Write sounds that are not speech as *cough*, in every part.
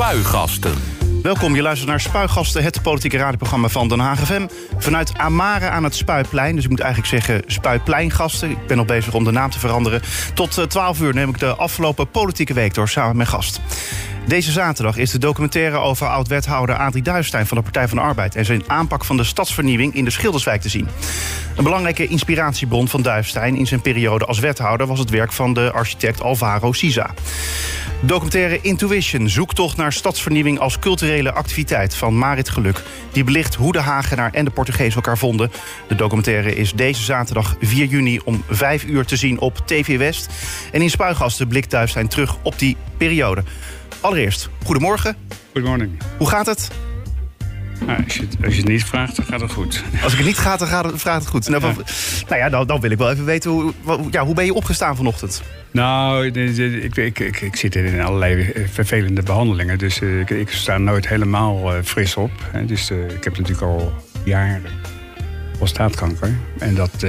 Spuigasten. Welkom, je luistert naar Spuigasten, het politieke radioprogramma van Den Haag FM. Vanuit Amare aan het Spuiplein. Dus ik moet eigenlijk zeggen Spuipleingasten. Ik ben nog bezig om de naam te veranderen. Tot 12 uur neem ik de afgelopen politieke week door samen met gast. Deze zaterdag is de documentaire over oud-wethouder Adrie Duistein van de Partij van de Arbeid en zijn aanpak van de stadsvernieuwing in de Schilderswijk te zien. Een belangrijke inspiratiebron van Duistein in zijn periode als wethouder was het werk van de architect Alvaro Siza. Documentaire Intuition, zoektocht naar stadsvernieuwing als culturele activiteit van Marit Geluk. Die belicht hoe de Hagenaar en de Portugees elkaar vonden. De documentaire is deze zaterdag 4 juni om 5 uur te zien op TV West. En in Spuigasten blikt Duistein terug op die periode. Allereerst, goedemorgen. Goedemorgen. Hoe gaat het? Nou, als, je, als, je, het niet vraagt, dan gaat het goed. Als ik het niet ga, dan gaat het, vraagt het goed. Nou, nou ja, dan, dan, wil ik wel even weten, hoe, ja, hoe ben je opgestaan vanochtend? Nou, ik, ik, ik, ik, zit in allerlei eh, vervelende behandelingen. Dus uh, ik, ik, sta nooit helemaal uh, fris op. Dus uh, ik heb natuurlijk al jaren prostaatkanker. En dat,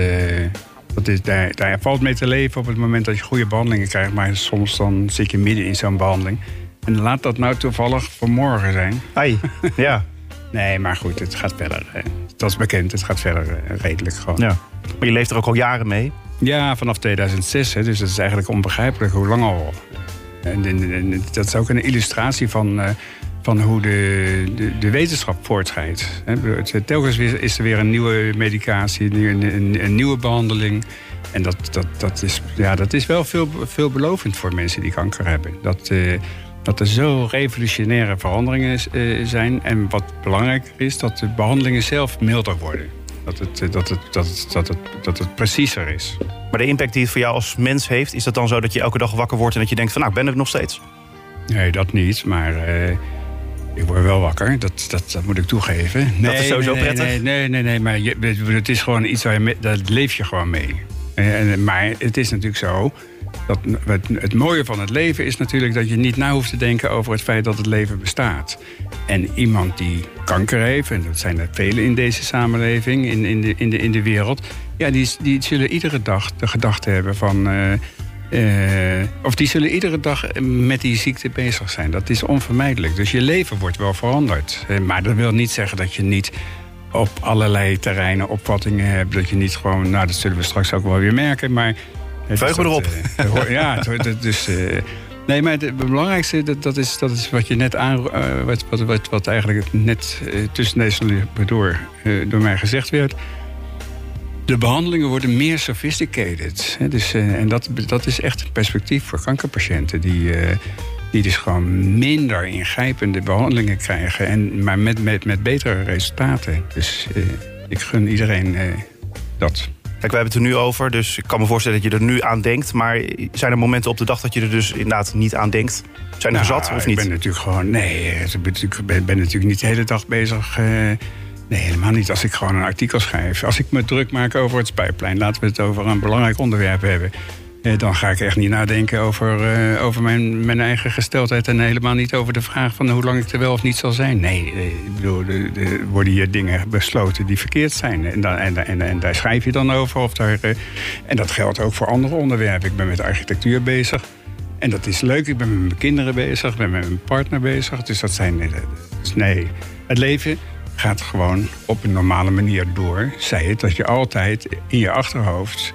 dat is, daar, daar valt mee te leven op het moment dat je goede behandelingen krijgt. Maar soms dan zit je midden in zo'n behandeling. En laat dat nou toevallig vanmorgen zijn. Ai, *laughs* ja. nee, maar goed, het gaat verder. Dat is bekend, het gaat verder redelijk gewoon. Ja. Maar je leeft er ook al jaren mee? Ja, vanaf 2006. Hè, dus dat is eigenlijk onbegrijpelijk hoe lang al. En, en, en dat is ook een illustratie van, uh, van hoe de, de, de, wetenschap voortschrijdt. Telkens is er weer een nieuwe medicatie, een, een, een nieuwe behandeling. En dat, dat, dat, is, ja, dat is wel veel, veelbelovend voor mensen die kanker hebben. Dat, uh, dat er zo revolutionaire veranderingen uh, zijn. En wat belangrijker is, dat de behandelingen zelf milder worden. Dat het, dat, het, dat, het, dat, het, dat het preciezer is. Maar de impact die het voor jou als mens heeft, is dat dan zo dat je elke dag wakker wordt en dat je denkt van nou, ik ben er nog steeds? Nee, dat niet. Maar uh, ik word wel wakker. Dat, dat, dat moet ik toegeven. Nee, dat is sowieso nee, prettig. Nee, nee, nee, nee maar je, het is gewoon iets waar je mee, dat leef je gewoon mee. En, maar het is natuurlijk zo. Dat het, mooie van het leven is natuurlijk dat je niet na hoeft te denken over het feit dat het leven bestaat. En iemand die kanker heeft, en dat zijn er velen in deze samenleving, in, in, de, in, de, in de wereld, ja, die, die zullen iedere dag de gedachte hebben van. Uh, uh, of die zullen iedere dag met die ziekte bezig zijn. Dat is onvermijdelijk. Dus je leven wordt wel veranderd. Maar dat wil niet zeggen dat je niet op allerlei terreinen opvattingen hebt. Dat je niet gewoon, nou dat zullen we straks ook wel weer merken. Maar Veug me erop. Uh, ja, dus. Nee, maar het belangrijkste, dat, dat, is, dat is wat je net aan. Uh, wat, wat, wat, wat eigenlijk net uh, tussen deze door, uh, door mij gezegd werd. De behandelingen worden meer sophisticated. Hè, dus, en dat, dat is echt een perspectief voor kankerpatiënten. Die, die dus gewoon minder ingrijpende behandelingen krijgen. En, maar met, met, met betere resultaten. Dus ik gun iedereen dat. Kijk, we hebben het er nu over, dus ik kan me voorstellen dat je er nu aan denkt. Maar zijn er momenten op de dag dat je er dus inderdaad niet aan denkt? Zijn er nou, zat of niet? Ik ben natuurlijk gewoon. Nee, ik ben, ben, ben natuurlijk niet de hele dag bezig. Uh, nee, helemaal niet. Als ik gewoon een artikel schrijf. Als ik me druk maak over het Spijplein, laten we het over een belangrijk onderwerp hebben. Uh, dan ga ik echt niet nadenken over, uh, over mijn, mijn eigen gesteldheid. En helemaal niet over de vraag van hoe lang ik er wel of niet zal zijn. Nee, ik bedoel, er worden hier dingen besloten die verkeerd zijn. En, dan, en, en, en daar schrijf je dan over. Of daar, en dat geldt ook voor andere onderwerpen. Ik ben met architectuur bezig. En dat is leuk. Ik ben met mijn kinderen bezig. Ik ben met mijn partner bezig. Dus dat zijn. Dus nee, het leven gaat gewoon op een normale manier door. Zij het dat je altijd in je achterhoofd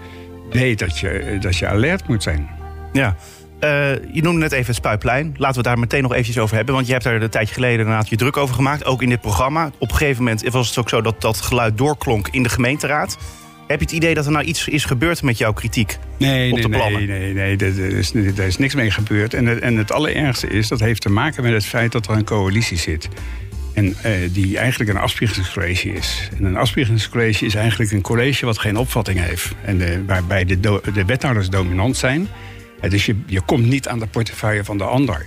weet dat je, dat je alert moet zijn. Ja. Uh, je noemde net even het Spuiplein. Laten we daar meteen nog eventjes over hebben. Want je hebt daar een tijdje geleden inderdaad je druk over gemaakt. Ook in dit programma. Op een gegeven moment was het ook zo dat dat geluid doorklonk in de gemeenteraad. Heb je het idee dat er nou iets is gebeurd met jouw kritiek nee, op de nee, plannen? Nee, nee, nee, er is, is niks mee gebeurd. En het, en het allerergste is, dat heeft te maken met het feit dat er een coalitie zit. En uh, die eigenlijk een afspiegelingscollege is. En een afspiegelingscollege is eigenlijk een college wat geen opvatting heeft. En de, waarbij de, de wethouders dominant zijn. Dus je, je komt niet aan de portefeuille van de ander.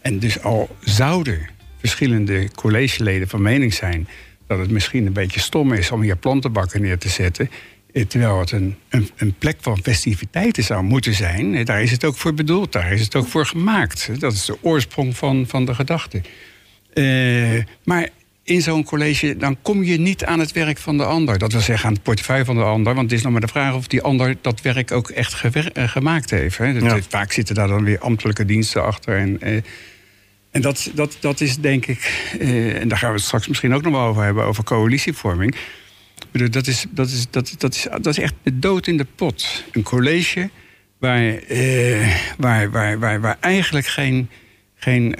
En dus al zouden verschillende collegeleden van mening zijn dat het misschien een beetje stom is om hier plantenbakken neer te zetten. Terwijl het een, een, een, plek van festiviteiten zou moeten zijn. Daar is het ook voor bedoeld, daar is het ook voor gemaakt. Dat is de oorsprong van, van de gedachte. Uh, maar in zo'n college, dan kom je niet aan het werk van de ander. Dat wil zeggen aan het portefeuille van de ander. Want het is nog maar de vraag of die ander dat werk ook echt gemaakt heeft. Hè. Ja. Vaak zitten daar dan weer ambtelijke diensten achter. En, uh, En dat, dat, dat is denk ik, en daar gaan we het straks misschien ook nog wel over hebben, over coalitievorming. Dat is, dat, is, dat, dat, is, dat is echt de dood in de pot. Een college waar, waar, waar, waar, waar eigenlijk geen, geen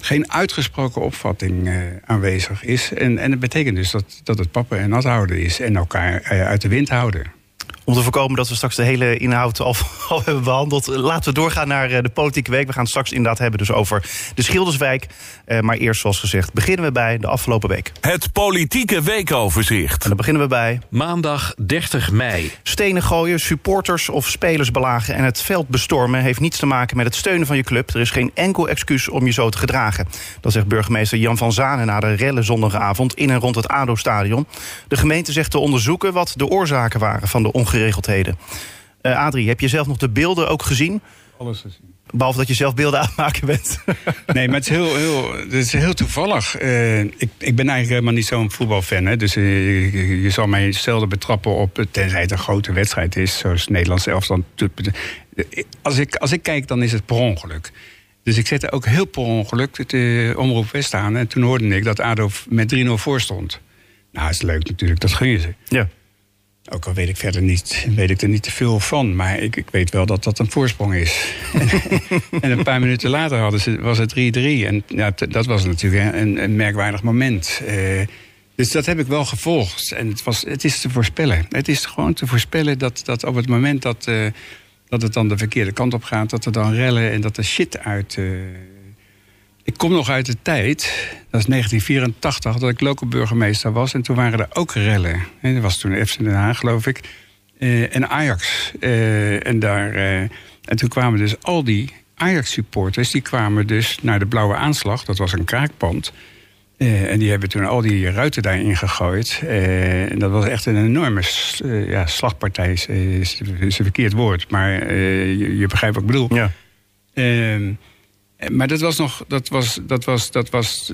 geen uitgesproken opvatting uh, aanwezig is. En, en dat betekent dus dat, dat het pappen en nat houden is en elkaar uh, uit de wind houden. Om te voorkomen dat we straks de hele inhoud al, *laughs* al hebben behandeld... laten we doorgaan naar eh, de politieke week. We gaan het straks inderdaad hebben dus over de Schilderswijk. Uh, maar eerst, zoals gezegd, beginnen we bij de afgelopen week. Het politieke weekoverzicht. En dan beginnen we bij... Maandag 30 mei. Stenen gooien, supporters of spelers belagen... en het veld bestormen heeft niets te maken met het steunen van je club. Er is geen enkel excuus om je zo te gedragen. Dat zegt burgemeester Jan van Zanen na de rellen zondagavond... in en rond het ADO-stadion. De gemeente zegt te onderzoeken wat de oorzaken waren van de ongeregelde ongeregeldheden. Uh, Adrie, heb je zelf nog de beelden ook gezien? Alles gezien. Behalve dat je zelf beelden aanmaken bent. *laughs* nee, maar het is heel, heel, het is heel toevallig. Uh, ik, ik ben eigenlijk helemaal niet zo'n voetbalfan. Hè? Dus uh, je, je, zal mij zelden betrappen op... tenzij het een grote wedstrijd is, zoals Nederlands elftal. Als ik, als ik kijk, dan is het per ongeluk. Dus ik zette ook heel per ongeluk uh, Omroep West aan. En toen hoorde ik dat ADO met 3-0 voor stond. Nou, dat is leuk natuurlijk, dat gun je ze. Ja. Ook al weet ik verder niet, weet ik er niet te veel van. Maar ik, ik weet wel dat dat een voorsprong is. *laughs* en een paar minuten later hadden ze, was het 3-3. En ja, dat was natuurlijk een, een merkwaardig moment. Uh, dus dat heb ik wel gevolgd. En het, was, het is te voorspellen. Het is gewoon te voorspellen dat, dat op het moment dat, uh, dat het dan de verkeerde kant op gaat... dat er dan rellen en dat er shit uit... Uh, ik kom nog uit de tijd, dat is 1984, dat ik local burgemeester was. En toen waren er ook rellen. Dat was toen FC Den Haag, geloof ik. Uh, en Ajax. Uh, en, daar, uh, en toen kwamen dus al die Ajax-supporters... die kwamen dus naar de Blauwe Aanslag. Dat was een kraakpand. en die hebben toen al die ruiten daarin gegooid. en dat was echt een enorme ja, slagpartij. Is, is, een verkeerd woord, maar je, je, begrijpt wat ik bedoel. Ja. Ehm, maar dat was nog, dat was, dat was, dat was,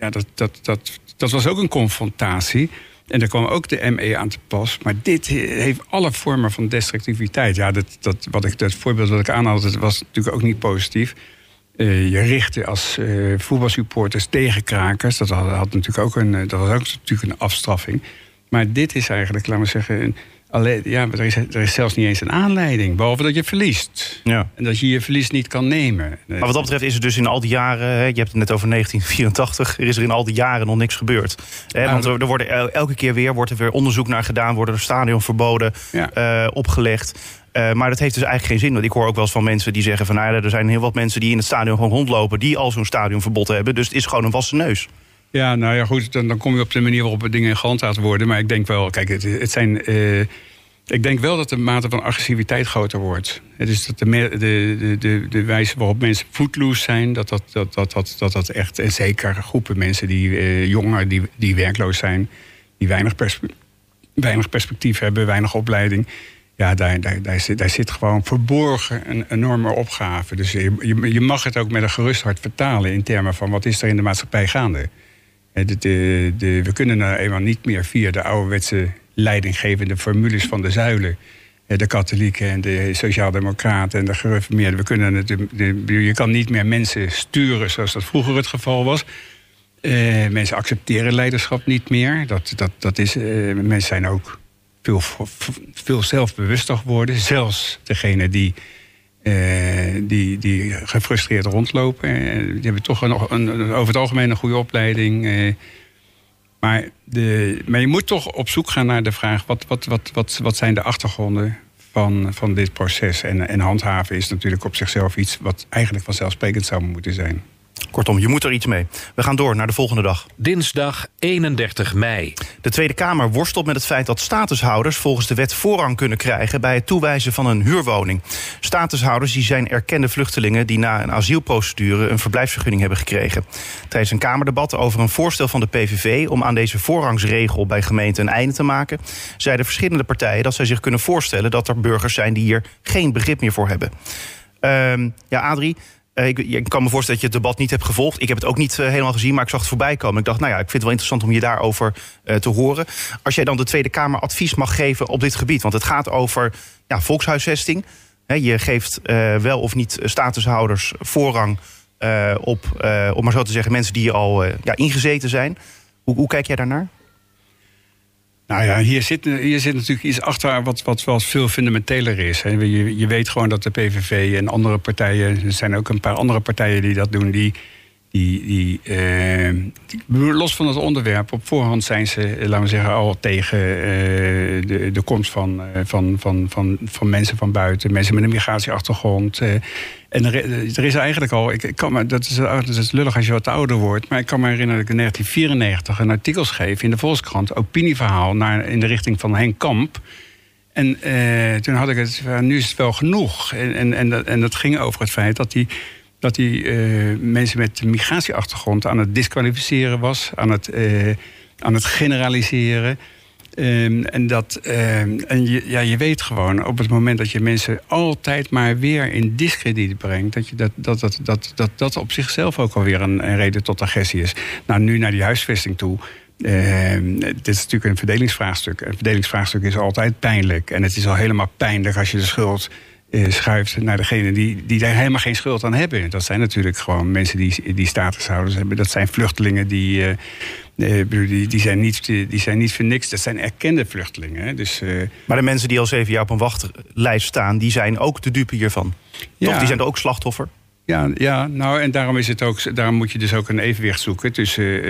ja, dat, dat, dat, dat was ook een confrontatie. En daar kwam ook de ME aan te pas. Maar dit heeft alle vormen van destructiviteit. Ja, dat, dat, wat ik, dat voorbeeld wat ik aanhaalde, was natuurlijk ook niet positief. Uh, je richtte als uh, voetbalsupporters tegen krakers. Dat had, had, natuurlijk ook een, dat was ook natuurlijk een afstraffing. Maar dit is eigenlijk, laten we zeggen, een, Alleen, ja, er is, er is zelfs niet eens een aanleiding. Behalve dat je verliest. Ja. En dat je je verlies niet kan nemen. Maar wat dat betreft is er dus in al die jaren... Je hebt het net over 1984... er is er in al die jaren nog niks gebeurd. Hè, want er, worden elke keer weer, wordt er weer onderzoek naar gedaan... worden er stadionverboden ja. uh, opgelegd. Uh, maar dat heeft dus eigenlijk geen zin. Want ik hoor ook wel eens van mensen die zeggen van... Nou, er zijn heel wat mensen die in het stadion gewoon rondlopen... die al zo'n stadionverbod hebben. Dus het is gewoon een wassen neus. Ja, nou ja, goed, dan, dan kom je op de manier waarop dingen gehandhaafd worden. Maar ik denk wel, kijk, het, het zijn. Uh, ik denk wel dat de mate van agressiviteit groter wordt. Het is dat de, de, de, de, wijze waarop mensen footloose zijn, dat dat, dat, dat, dat, dat, echt. En zeker groepen mensen die uh, jongeren die, die werkloos zijn, die weinig, weinig perspectief hebben, weinig opleiding. Ja, daar, daar, daar, zit, daar zit gewoon verborgen een enorme opgave. Dus je, je, je mag het ook met een gerust hart vertalen in termen van wat is er in de maatschappij gaande. De, de, de, we kunnen nou eenmaal niet meer via de ouderwetse leidinggevende formules van de zuilen. De katholieken en de sociaaldemocraten en de gereformeerden. We kunnen het, je kan niet meer mensen sturen zoals dat vroeger het geval was. Uh, mensen accepteren leiderschap niet meer. Dat, dat, dat is, uh, mensen zijn ook veel, veel zelfbewuster geworden. Zelfs degene die uh, die, die gefrustreerd rondlopen. Uh, die hebben toch een, over het algemeen een goede opleiding. Uh, maar, de, maar je moet toch op zoek gaan naar de vraag: wat, wat, wat, wat, wat zijn de achtergronden van, van dit proces? En, en handhaven is natuurlijk op zichzelf iets wat eigenlijk vanzelfsprekend zou moeten zijn. Kortom, je moet er iets mee. We gaan door naar de volgende dag. Dinsdag 31 mei. De Tweede Kamer worstelt met het feit dat statushouders volgens de wet voorrang kunnen krijgen bij het toewijzen van een huurwoning. Statushouders die zijn erkende vluchtelingen die na een asielprocedure een verblijfsvergunning hebben gekregen. Tijdens een Kamerdebat over een voorstel van de PVV om aan deze voorrangsregel bij gemeenten een einde te maken, zeiden verschillende partijen dat zij zich kunnen voorstellen dat er burgers zijn die hier geen begrip meer voor hebben. Uh, ja, Adrie, ik, ik, kan me voorstellen dat je het debat niet hebt gevolgd. Ik heb het ook niet uh, helemaal gezien, maar ik zag het voorbij komen. Ik dacht, nou ja, ik vind het wel interessant om je daarover uh, te horen. Als jij dan de Tweede Kamer advies mag geven op dit gebied. Want het gaat over ja, volkshuisvesting. Je geeft wel of niet statushouders voorrang eh, op, om maar zo te zeggen, mensen die al ja, ingezeten zijn. Hoe, hoe kijk jij daarnaar? Nou ja, hier zit, hier zit natuurlijk iets achter wat, wat wel veel fundamenteler is. Je, je weet gewoon dat de PVV en andere partijen... er zijn ook een paar andere partijen die dat doen... die die, uh, los van het onderwerp, op voorhand zijn ze, laten we zeggen, al tegen uh, de, de komst van, uh, van, van, van, van mensen van buiten, mensen met een migratieachtergrond. en er, is eigenlijk al, ik, kan me, dat, is, dat is lullig als je wat ouder wordt, maar ik kan me herinneren dat ik in 1994 een artikel schreef in de Volkskrant, opinieverhaal naar, in de richting van Henk Kamp. En toen had ik het, nu is het wel genoeg. En, en, en, dat, en dat ging over het feit dat die dat hij uh, mensen met migratieachtergrond aan het disqualificeren was, aan het, uh, aan het generaliseren. Um, en dat, um, en je, ja, je weet gewoon op het moment dat je mensen altijd maar weer in discrediet brengt, dat je dat, dat, dat, dat, dat, dat op zichzelf ook alweer een, een reden tot agressie is. Nou, nu naar die huisvesting toe. Uh, dit is natuurlijk een verdelingsvraagstuk. Een verdelingsvraagstuk is altijd pijnlijk. En het is al helemaal pijnlijk als je de schuld schuift naar degene die, die daar helemaal geen schuld aan hebben. Dat zijn natuurlijk gewoon mensen die, die statushouders hebben. Dat zijn vluchtelingen die, uh, die, die, zijn niet, die zijn niet voor niks. Dat zijn erkende vluchtelingen. Dus, maar de mensen die al zeven jaar op een wachtlijst staan, die zijn ook de dupe hiervan. Ja. Toch? Die zijn er ook slachtoffer? Ja, ja, nou en daarom, is het ook, daarom moet je dus ook een evenwicht zoeken tussen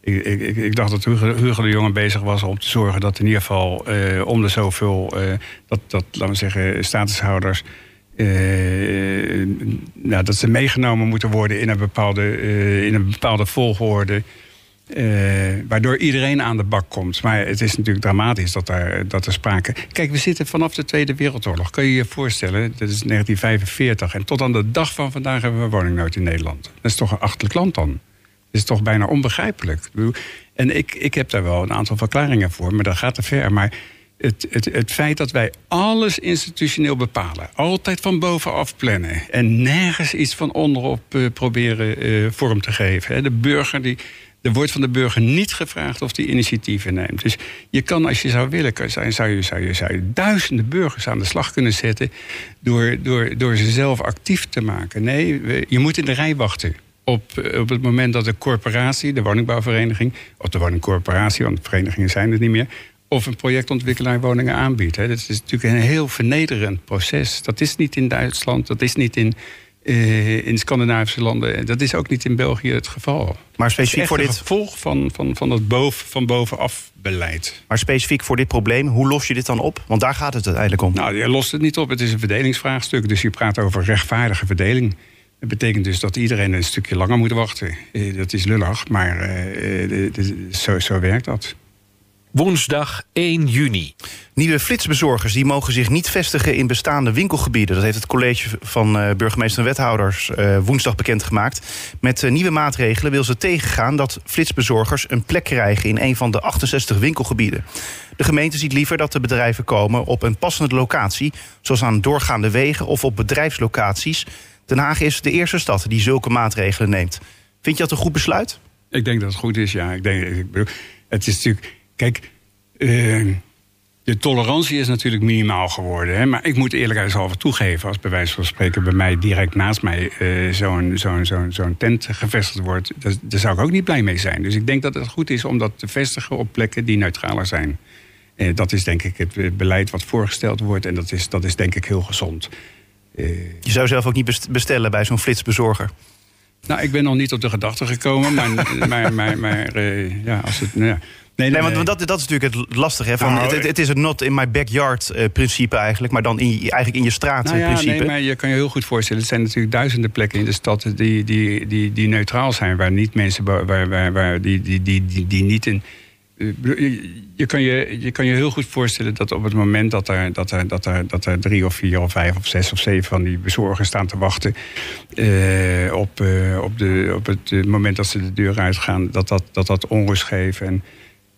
ik, ik, ik, dacht dat Hugo, de Jonge bezig was om te zorgen dat in ieder geval uh, om de zoveel, uh, dat, dat, laten we zeggen, statushouders. Nou, dat ze meegenomen moeten worden in een bepaalde, in een bepaalde volgorde. Waardoor iedereen aan de bak komt. Maar het is natuurlijk dramatisch dat er, dat er sprake. Kijk, we zitten vanaf de Tweede Wereldoorlog. Kun je je voorstellen? Dat is 1945. En tot aan de dag van vandaag hebben we woningnood in Nederland. Dat is toch een achterlijk land dan? is toch bijna onbegrijpelijk. En ik, ik heb daar wel een aantal verklaringen voor, maar dat gaat te ver. Maar het, het, het feit dat wij alles institutioneel bepalen, altijd van bovenaf plannen en nergens iets van onderop uh, proberen uh, vorm te geven. De burger die. Er wordt van de burger niet gevraagd of die initiatieven neemt. Dus je kan, als je zou willen, zou je, zou je, zou duizenden burgers aan de slag kunnen zetten. door, door, door ze zelf actief te maken. Nee, je moet in de rij wachten op, op het moment dat de corporatie, de woningbouwvereniging, of de woningcorporatie, want verenigingen zijn het niet meer, of een projectontwikkelaar woningen aanbiedt. Dat is natuurlijk een heel vernederend proces. Dat is niet in Duitsland, dat is niet in, uh, in Scandinavische landen. Dat is ook niet in België het geval. Maar specifiek voor dit gevolg van, van, van dat boven, van bovenaf beleid. Maar specifiek voor dit probleem, hoe los je dit dan op? Want daar gaat het uiteindelijk om. Nou, je lost het niet op. Het is een verdelingsvraagstuk. Dus je praat over rechtvaardige verdeling. Dat betekent dus dat iedereen een stukje langer moet wachten. Eh, dat is lullig, maar uh, zo, zo werkt dat. Woensdag 1 juni. Nieuwe flitsbezorgers die mogen zich niet vestigen in bestaande winkelgebieden. Dat heeft het college van uh, burgemeester en wethouders uh, woensdag bekendgemaakt. Met uh, nieuwe maatregelen wil ze tegengaan dat flitsbezorgers een plek krijgen in een van de 68 winkelgebieden. De gemeente ziet liever dat de bedrijven komen op een passende locatie, zoals aan doorgaande wegen of op bedrijfslocaties Den Haag is de eerste stad die zulke maatregelen neemt. Vind je dat een goed besluit? Ik denk dat het goed is, ja. Ik denk, ik bedoel, het is natuurlijk. Kijk, uh, de tolerantie is natuurlijk minimaal geworden. Hè? Maar ik moet eerlijkheidshalve toegeven, als bij wijze van spreken bij mij direct naast mij uh, zo'n zo'n zo'n zo'n tent gevestigd wordt, daar zou ik ook niet blij mee zijn. Dus ik denk dat het goed is om dat te vestigen op plekken die neutraler zijn. Uh, dat is denk ik het beleid wat voorgesteld wordt en dat is, dat is denk ik heel gezond. Eh, je zou zelf ook niet bestellen bij zo'n flitsbezorger? Nou, ik ben nog niet op de gedachte gekomen, maar, *laughs* maar, maar, maar ja, als het. Nou ja. Nee, nee, want dat, dat is natuurlijk het lastige. Hè, van, nou, het, het, is een not in my backyard uh, principe eigenlijk, maar dan in, eigenlijk in je straat nou ja, principe. Nee, maar je kan je heel goed voorstellen. Er zijn natuurlijk duizenden plekken in de stad die, die, die, die neutraal zijn, waar niet mensen, waar, waar, waar, die, die, die, die, die niet in je, kan je, je kan je heel goed voorstellen dat op het moment dat er, dat er, dat er, dat er drie of vier of vijf of zes of zeven van die bezorgers staan te wachten eh, op, eh, op, de, op het moment dat ze de deur uitgaan, dat dat, dat, dat onrust geeft. En,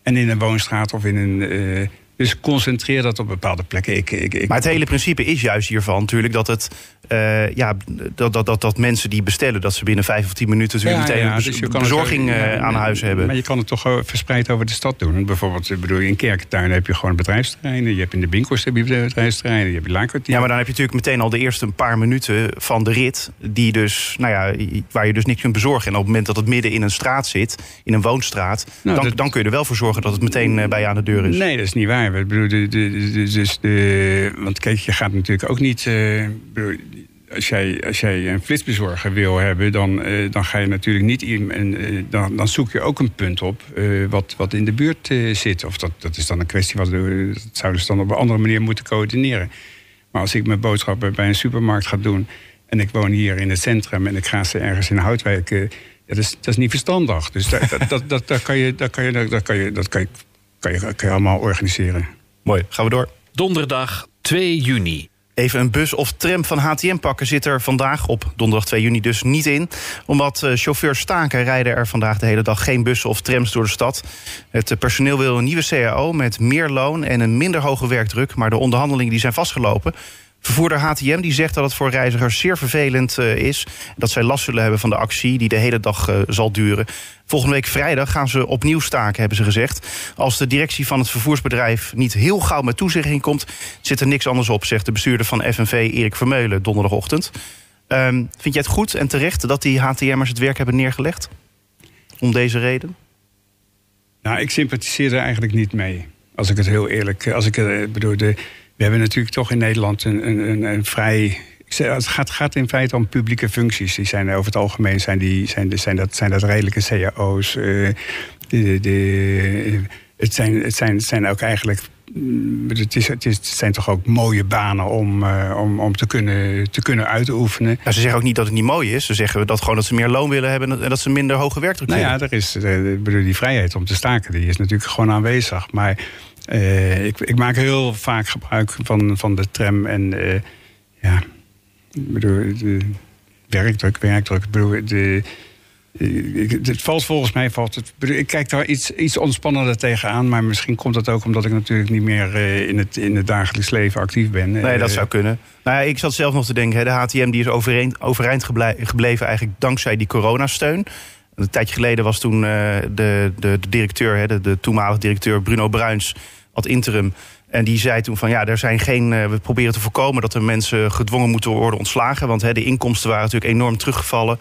en in een woonstraat of in een. Dus concentreer dat op bepaalde plekken. Ik, ik, ik... Maar het hele principe is juist hiervan natuurlijk dat het uh, ja, dat, dat, dat, dat mensen die bestellen, dat ze binnen vijf of tien minuten natuurlijk meteen ja, dus bezorging het, uh, aan huis hebben. Maar je kan het toch verspreid over de stad doen. Bijvoorbeeld, ik bedoel, in Kerkentuin heb je gewoon bedrijfsterreinen. Je hebt in de winkels heb je bedrijfsterreinen. Je hebt laankwartier. Ja, maar dan heb je natuurlijk meteen al de eerste een paar minuten van de rit, die dus, nou ja, waar je dus niks kunt bezorgen. En op het moment dat het midden in een straat zit, in een woonstraat, nou, dan, dan kun je er wel voor zorgen dat het meteen bij je aan de deur is. Nee, dat is niet waar. Bedoel, dus want kijk, je gaat natuurlijk ook niet. Bedoel, als jij, als jij een flitsbezorger wil hebben, dan, uh, dan ga je natuurlijk niet. In, uh, dan, dan zoek je ook een punt op wat, wat in de buurt zit. Of dat, dat is dan een kwestie wat dat zouden ze dan op een andere manier moeten coördineren. Maar als ik mijn boodschappen bij een supermarkt ga doen en ik woon hier in het centrum en ik ga ze ergens in Houtwijk, dat, is, dat is niet verstandig. Dus dat, dat, dat, dat, kan je, dat kan je, dat kan je, dat kan je, kan je, kan je allemaal organiseren. Mooi, gaan we door. Donderdag 2 juni. Even een bus of tram van HTM pakken zit er vandaag op donderdag 2 juni dus niet in. Omdat uh, chauffeurs staken rijden er vandaag de hele dag geen bussen of trams door de stad. Het personeel wil een nieuwe CAO met meer loon en een minder hoge werkdruk. Maar de onderhandelingen die zijn vastgelopen. Vervoerder HTM die zegt dat het voor reizigers zeer vervelend uh, is. Dat zij last zullen hebben van de actie die de hele dag uh, zal duren. Volgende week vrijdag gaan ze opnieuw staken, hebben ze gezegd. Als de directie van het vervoersbedrijf niet heel gauw met toezegging komt... zit er niks anders op, zegt de bestuurder van FNV Erik Vermeulen donderdagochtend. Um, vind jij het goed en terecht dat die HTM'ers het werk hebben neergelegd? Om deze reden? Nou, ik sympathiseer er eigenlijk niet mee. Als ik het heel eerlijk... Als ik bedoel, de, we hebben natuurlijk toch in Nederland een, een, een vrij het gaat, gaat, in feite om publieke functies. Die zijn over het algemeen zijn, die, zijn, zijn, dat, zijn dat redelijke cao's. Uh, eh, de, de, het, zijn, het, zijn, het zijn ook eigenlijk. Mm, het, is, het, is, het zijn toch ook mooie banen om, uh, om, om te, kunnen, te kunnen uitoefenen. Ja, ze zeggen ook niet dat het niet mooi is. Ze zeggen dat gewoon dat ze meer loon willen hebben en dat ze minder hoge werkdruk nou willen. ja, er is, uh, die vrijheid om te staken, die is natuurlijk gewoon aanwezig. Maar uh, ik, ik, maak heel vaak gebruik van, van de tram. En uh, ja, ik bedoel, de werkdruk, werkdruk. Ik bedoel, de, het valt volgens mij valt het. Ik kijk daar iets, iets ontspannender tegenaan. Maar misschien komt dat ook omdat ik natuurlijk niet meer in, het, in het dagelijks leven actief ben. Nee, dat zou kunnen. Nou ja, ik zat zelf nog te denken, de HTM die is overeind gebleven eigenlijk dankzij die coronasteun. Een tijdje geleden was toen uh, de, de, de, directeur, de, de toenmalige directeur Bruno Bruins, ad interim. En die zei toen van ja, er zijn geen. Uh, we proberen te voorkomen dat er mensen gedwongen moeten worden ontslagen. Want hè, de inkomsten waren natuurlijk enorm teruggevallen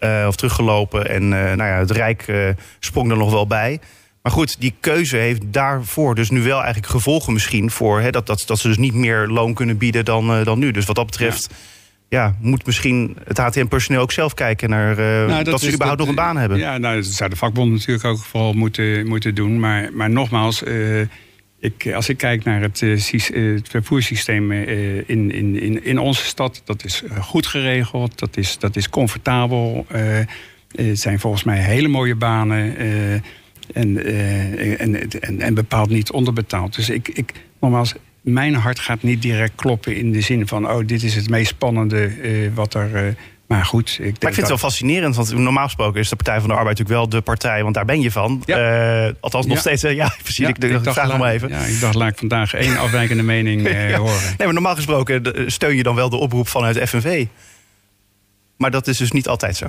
uh, of teruggelopen. En nou ja, het Rijk sprong er nog wel bij. Maar goed, die keuze heeft daarvoor dus nu wel eigenlijk gevolgen misschien voor hè, dat, dat, dat ze dus niet meer loon kunnen bieden dan, dan nu. Dus wat dat betreft. Ja, moet misschien het HTM-personeel ook zelf kijken naar uh, nou, dat, dat, ze überhaupt nog een baan hebben. Ja, nou, dat zou de vakbond natuurlijk ook vooral moeten, moeten doen. Maar, maar nogmaals, uh, ik, als ik kijk naar het, uh, het vervoerssysteem in, in, in, in onze stad, dat is goed geregeld, dat is, dat is comfortabel. het zijn volgens mij hele mooie banen. En, en, en, en, bepaald niet onderbetaald. Dus ik, ik nogmaals, mijn hart gaat niet direct kloppen in de zin van: oh, dit is het meest spannende uh, wat er. Uh, maar goed, ik, denk maar ik vind het wel fascinerend, want normaal gesproken is de Partij van de Arbeid natuurlijk wel de partij, want daar ben je van. Ja. Uh, althans, nog ja. steeds. ja, *laughs* precies. Ja, ik, ik dacht, vraag nog maar even. Ja, ik dacht, laat ik vandaag één *laughs* afwijkende mening horen. Nee, maar normaal gesproken steun je dan wel de oproep vanuit FNV. Maar dat is dus niet altijd zo.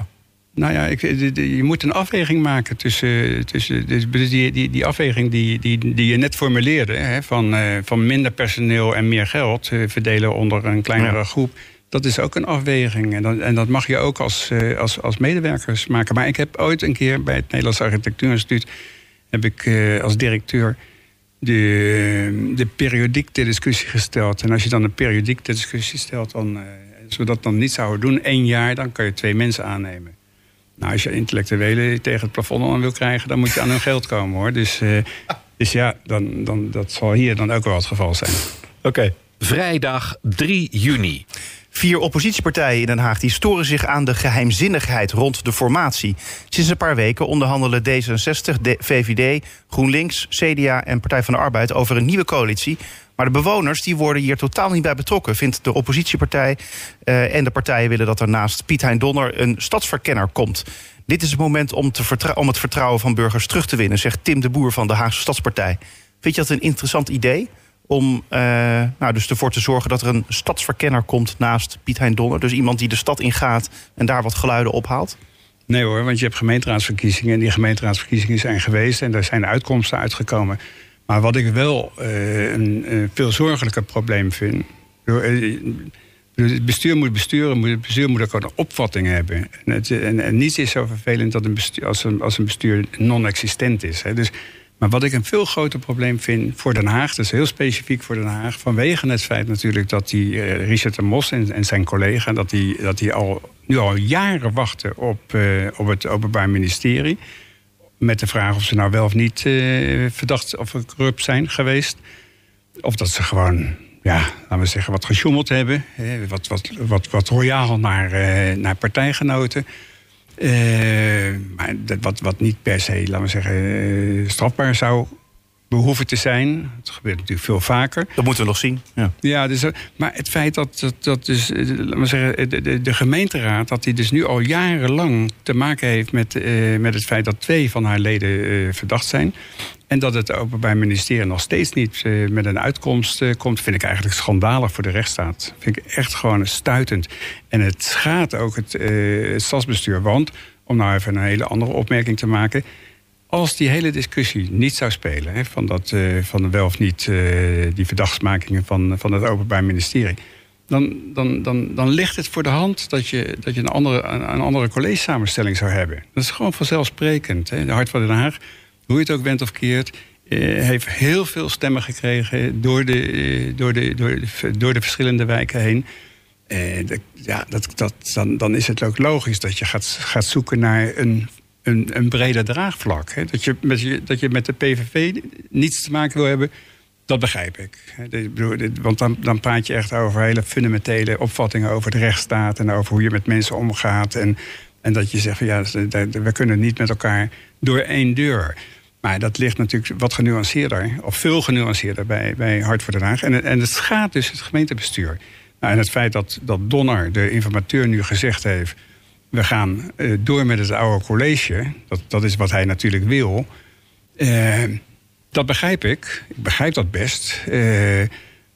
Nou ja, ik, je moet een afweging maken tussen. tussen dus die, die, die afweging die, die, die je net formuleerde: hè, van, uh, van minder personeel en meer geld uh, verdelen onder een kleinere ja. groep. Dat is ook een afweging. En dat, en dat mag je ook als, uh, als, als medewerkers maken. Maar ik heb ooit een keer bij het Nederlands Architectuurinstituut. heb ik als directeur de, de periodiek ter discussie gesteld. En als je dan een periodiek ter discussie stelt. Dan, als we dat dan niet zouden doen, één jaar, dan kan je twee mensen aannemen. Nou, als je intellectuelen tegen het plafond aan wil krijgen, dan moet je aan hun geld komen hoor. Dus, uh, dus ja, dan, dan, dat zal hier dan ook wel het geval zijn. Oké. Okay. Vrijdag 3 juni. Vier oppositiepartijen in Den Haag die storen zich aan de geheimzinnigheid rond de formatie. Sinds een paar weken onderhandelen D66, VVD, GroenLinks, CDA en Partij van de Arbeid over een nieuwe coalitie maar de bewoners die worden hier totaal niet bij betrokken, vindt de oppositiepartij. Uh, en de partijen willen dat er naast Piet Hein Donner een stadsverkenner komt. Dit is het moment om, te om het vertrouwen van burgers terug te winnen, zegt Tim de Boer van de Haagse Stadspartij. Vind je dat een interessant idee? Om uh, nou, dus ervoor te zorgen dat er een stadsverkenner komt naast Piet Hein Donner. Dus iemand die de stad ingaat en daar wat geluiden ophaalt? Nee hoor, want je hebt gemeenteraadsverkiezingen. En die gemeenteraadsverkiezingen zijn geweest en daar zijn uitkomsten uitgekomen. Maar wat ik wel uh, een, een veel zorgelijker probleem vind. Het bestuur moet besturen, het bestuur moet ook een opvatting hebben. En, en, niets is zo vervelend dat een bestuur, als, een, als een bestuur non-existent is. Hè. Dus, maar wat ik een veel groter probleem vind voor Den Haag, dus heel specifiek voor Den Haag, vanwege het feit natuurlijk dat die uh, Richard de Mos en, zijn collega, dat die, dat die al, nu al jaren wachten op, op het Openbaar Ministerie. Met de vraag of ze nou wel of niet uh, verdacht of corrupt zijn geweest. Of dat ze gewoon ja, laten we zeggen, wat gesjoemeld hebben. wat, wat, wat, wat royaal naar, uh, naar partijgenoten. Uh, maar dat, wat, wat niet per se, laten we zeggen, strafbaar zou behoeven te zijn. Het gebeurt natuurlijk veel vaker. Dat moeten we nog zien. Ja, ja dus, maar het feit dat, dat, dat dus, laten we zeggen, de, de, de, gemeenteraad... dat die dus nu al jarenlang te maken heeft met, uh, met het feit... dat twee van haar leden uh, verdacht zijn... En dat het Openbaar Ministerie nog steeds niet uh, met een uitkomst uh, komt, vind ik eigenlijk schandalig voor de rechtsstaat. Vind ik echt gewoon stuitend. En het schaadt ook het, uh, het stadsbestuur. Want, om nou even een hele andere opmerking te maken. Als die hele discussie niet zou spelen, hè, van, dat, van wel of niet die verdachtsmakingen van, van het Openbaar Ministerie. Dan, dan, dan, dan ligt het voor de hand dat je, dat je een andere, een, andere college-samenstelling zou hebben. Dat is gewoon vanzelfsprekend. Hè. De Hart van Den Haag hoe je het ook bent of keert, uh, heeft heel veel stemmen gekregen door de, door de, door de, door de verschillende wijken heen. De, ja, dat, dat, dan, dan is het ook logisch dat je gaat, gaat zoeken naar een, een, een breder draagvlak. Hè? Dat, je met, dat je met de PVV niets te maken wil hebben, dat begrijp ik. Want dan, dan praat je echt over hele fundamentele opvattingen over de rechtsstaat en over hoe je met mensen omgaat. En, en dat je zegt van ja, we kunnen niet met elkaar door één deur. Maar dat ligt natuurlijk wat genuanceerder, of veel genuanceerder bij, bij Hart voor Den Haag. En, en het schaadt dus het gemeentebestuur. Nou, en het feit dat, dat Donner, de informateur, nu gezegd heeft... we gaan uh, door met het oude college, dat, dat is wat hij natuurlijk wil... Uh, dat begrijp ik, ik begrijp dat best... Uh,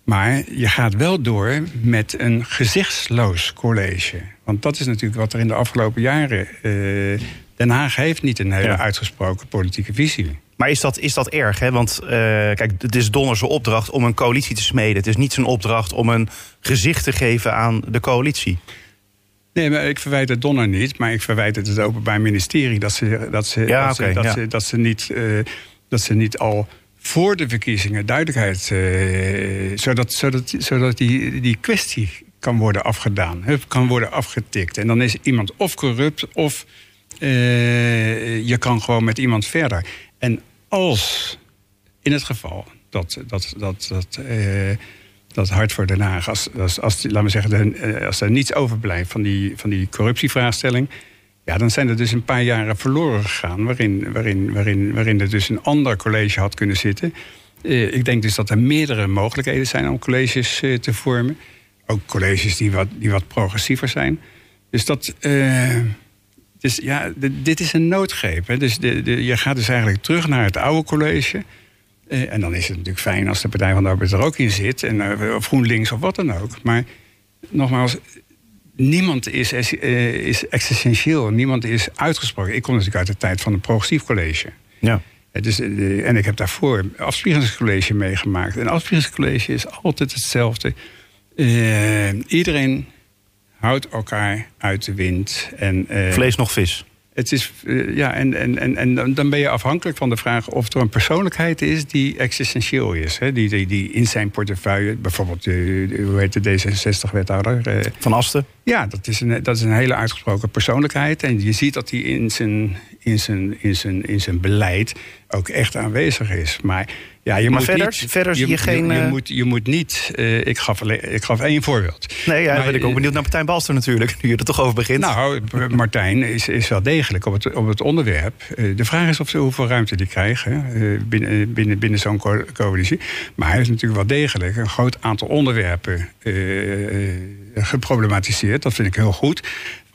maar je gaat wel door met een gezichtsloos college. Want dat is natuurlijk wat er in de afgelopen jaren Den Haag heeft niet een hele uitgesproken politieke visie. Maar is dat, is dat erg? Hè? Want uh, kijk, het is Donner's opdracht om een coalitie te smeden. Het is niet zijn opdracht om een gezicht te geven aan de coalitie. Nee, maar ik verwijt het Donner niet. Maar ik verwijt het het Openbaar Ministerie dat ze, dat ze, ja, dat, okay, ze, dat, ja. ze, dat, ze niet, uh, dat ze niet al voor de verkiezingen duidelijkheid. Uh, zodat, zodat, zodat die, die kwestie kan worden afgedaan, kan worden afgetikt. En dan is iemand of corrupt of uh, je kan gewoon met iemand verder. En als in het geval dat, dat, dat, dat, dat Hart voor Den Haag, als, laten zeggen, de, als er niets overblijft van die, van die corruptievraagstelling. Ja, dan zijn er dus een paar jaren verloren gegaan. Waarin, waarin, waarin, waarin er dus een ander college had kunnen zitten. Uh, ik denk dus dat er meerdere mogelijkheden zijn om colleges uh, te vormen. Ook colleges die wat, die wat progressiever zijn. Dus dat. Dus ja, dit is een noodgreep. Hè. Dus de, de, je gaat dus eigenlijk terug naar het oude college. Eh, en dan is het natuurlijk fijn als de Partij van de Arbeid er ook in zit. En, uh, of GroenLinks of wat dan ook. Maar nogmaals, niemand is, uh, is existentieel. Niemand is uitgesproken. Ik kom natuurlijk uit de tijd van een progressief college. Ja. Dus, en ik heb daarvoor een afspiegelingscollege meegemaakt. Een afspiegelingscollege is altijd hetzelfde. iedereen houdt elkaar uit de wind. En, uh, Vlees nog vis. Het is, uh, ja, en, en, en, en dan ben je afhankelijk van de vraag of er een persoonlijkheid is die existentieel is. Hè? Die, die, die in zijn portefeuille, bijvoorbeeld, uh, hoe heet de D66-wethouder? van Asten? Ja, dat is, een, dat is een hele uitgesproken persoonlijkheid. En je ziet dat hij in zijn, in zijn, in zijn, in zijn beleid ook echt aanwezig is. Maar ja, je maar moet verder, niet, verder zie je, je geen... Je, uh... moet, je moet niet... Uh, ik, gaf alleen, ik gaf één voorbeeld. Nee, ja, maar, ben ik ook benieuwd naar Martijn Balster natuurlijk. *laughs* Nu je er toch over begint. Nou, Martijn is, is wel degelijk op het, op het onderwerp. Uh, de vraag is of ze hoeveel ruimte die krijgen binnen, binnen, binnen zo'n co coalitie. Maar hij heeft natuurlijk wel degelijk een groot aantal onderwerpen geproblematiseerd. Dat vind ik heel goed.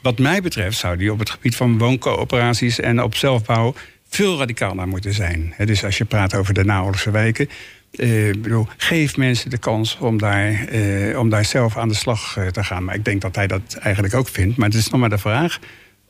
Wat mij betreft zou die op het gebied van wooncoöperaties en op zelfbouw veel radicaler moeten zijn. dus als je praat over de naoorlogse wijken. Uh, bedoel, geef mensen de kans om daar, om daar zelf aan de slag te gaan. Maar ik denk dat hij dat eigenlijk ook vindt. Maar het is nog maar de vraag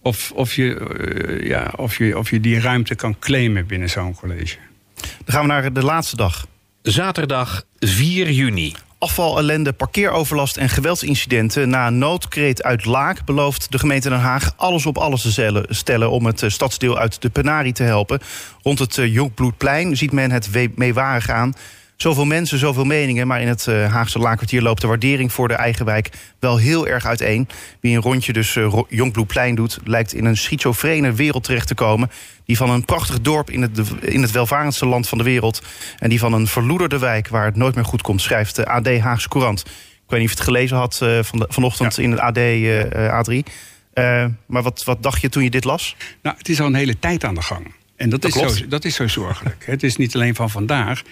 of, of, je, ja, of, je, of je die ruimte kan claimen binnen zo'n college. Dan gaan we naar de laatste dag. Zaterdag 4 juni. Afval, ellende, parkeeroverlast en geweldsincidenten. Na noodkreet uit Laak belooft de gemeente Den Haag alles op alles te stellen om het eh, stadsdeel uit de penarie te helpen. Rond het eh, Jonkbloedplein ziet men het meewarig aan. Zoveel mensen, zoveel meningen. Maar in het uh, Haagse Laakkwartier loopt de waardering voor de eigen wijk wel heel erg uiteen. Wie een rondje dus uh, doet, lijkt in een schizofrene wereld terecht te komen. Die van een prachtig dorp in het, in het welvarendste land van de wereld. En die van een verloederde wijk waar het nooit meer goed komt, schrijft de AD Haagse Courant. Ik weet niet of je het gelezen had uh, van de, vanochtend in het AD A3. maar wat, wat dacht je toen je dit las? Nou, het is al een hele tijd aan de gang. En dat, dat is, zo, dat is zo zorgelijk. Het is niet alleen van vandaag.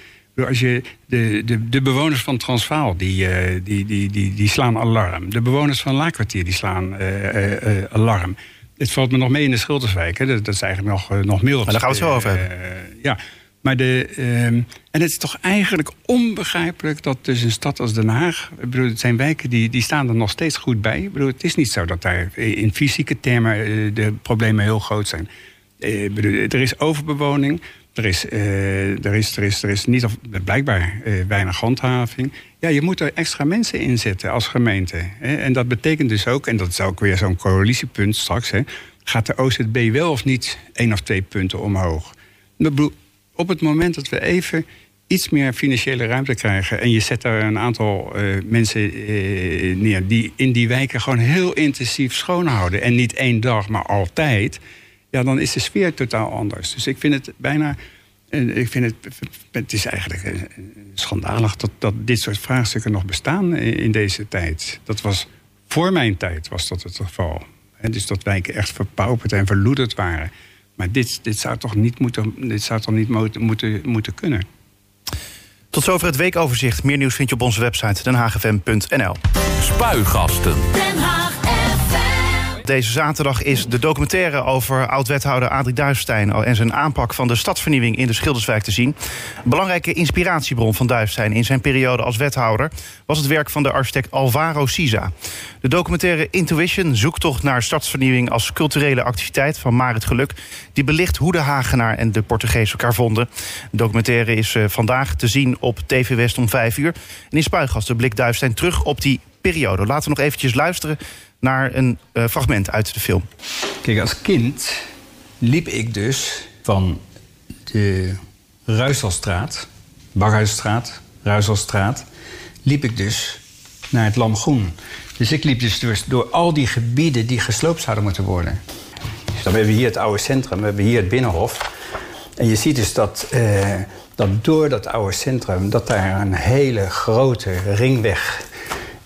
Als je, de, de, de bewoners van Transvaal die, uh, die, die, die, die slaan alarm. De bewoners van Laakkwartier die slaan uh, uh, alarm. Het valt me nog mee in de Schilderswijk. Hè. Dat, dat, is eigenlijk nog, nog meer. daar gaan we het zo over hebben. ja, maar de, ehm, en het is toch eigenlijk onbegrijpelijk dat dus een stad als Den Haag... Ik bedoel, het zijn wijken die, die staan er nog steeds goed bij. Ik bedoel, het is niet zo dat daar in fysieke termen de problemen heel groot zijn. Bedoel, er is overbewoning... Er is, uh, er is, er is, er is niet of, blijkbaar uh, weinig handhaving. Ja, je moet er extra mensen in zetten als gemeente. Hè? En dat betekent dus ook, en dat is ook weer zo'n coalitiepunt straks... Hè, gaat de OZB wel of niet één of twee punten omhoog? Op het moment dat we even iets meer financiële ruimte krijgen... en je zet daar een aantal uh, mensen neer... die in die wijken gewoon heel intensief schoonhouden... en niet één dag, maar altijd ja, dan is de sfeer totaal anders. Dus ik vind het bijna. Ik vind het, het is eigenlijk schandalig dat, dat dit soort vraagstukken nog bestaan in deze tijd. Dat was voor mijn tijd was dat het geval. dus dat wijken echt verpauperd en verloederd waren. Maar dit, dit zou toch niet, moeten, dit zou toch niet moeten, moeten kunnen. Tot zover het weekoverzicht. Meer nieuws vind je op onze website denhagfm.nl. Spuigasten. Den Haag. Deze zaterdag is de documentaire over oud-wethouder Adrie Duifstein en zijn aanpak van de stadsvernieuwing in de Schilderswijk te zien. Een belangrijke inspiratiebron van Duifstein in zijn periode als wethouder was het werk van de architect Alvaro Siza. De documentaire Intuition, zoektocht naar stadsvernieuwing als culturele activiteit van Marit Geluk, die belicht hoe de Hagenaar en de Portugees elkaar vonden. De documentaire is eh, vandaag te zien op TV West om 5 uur. En in Spuigasten blikt Duifstein terug op die periode. Laten we nog eventjes luisteren naar een uh, fragment uit de film. Kijk, als kind liep ik dus van de Ruiselstraat, Baghuisstraat, Ruiselstraat, liep ik dus naar het Lamgroen. Dus ik liep dus door, al die gebieden die gesloopt zouden moeten worden. Dus dan hebben we hier het oude centrum, we hebben hier het Binnenhof. En je ziet dus dat, uh, dat door dat oude centrum... dat daar een hele grote ringweg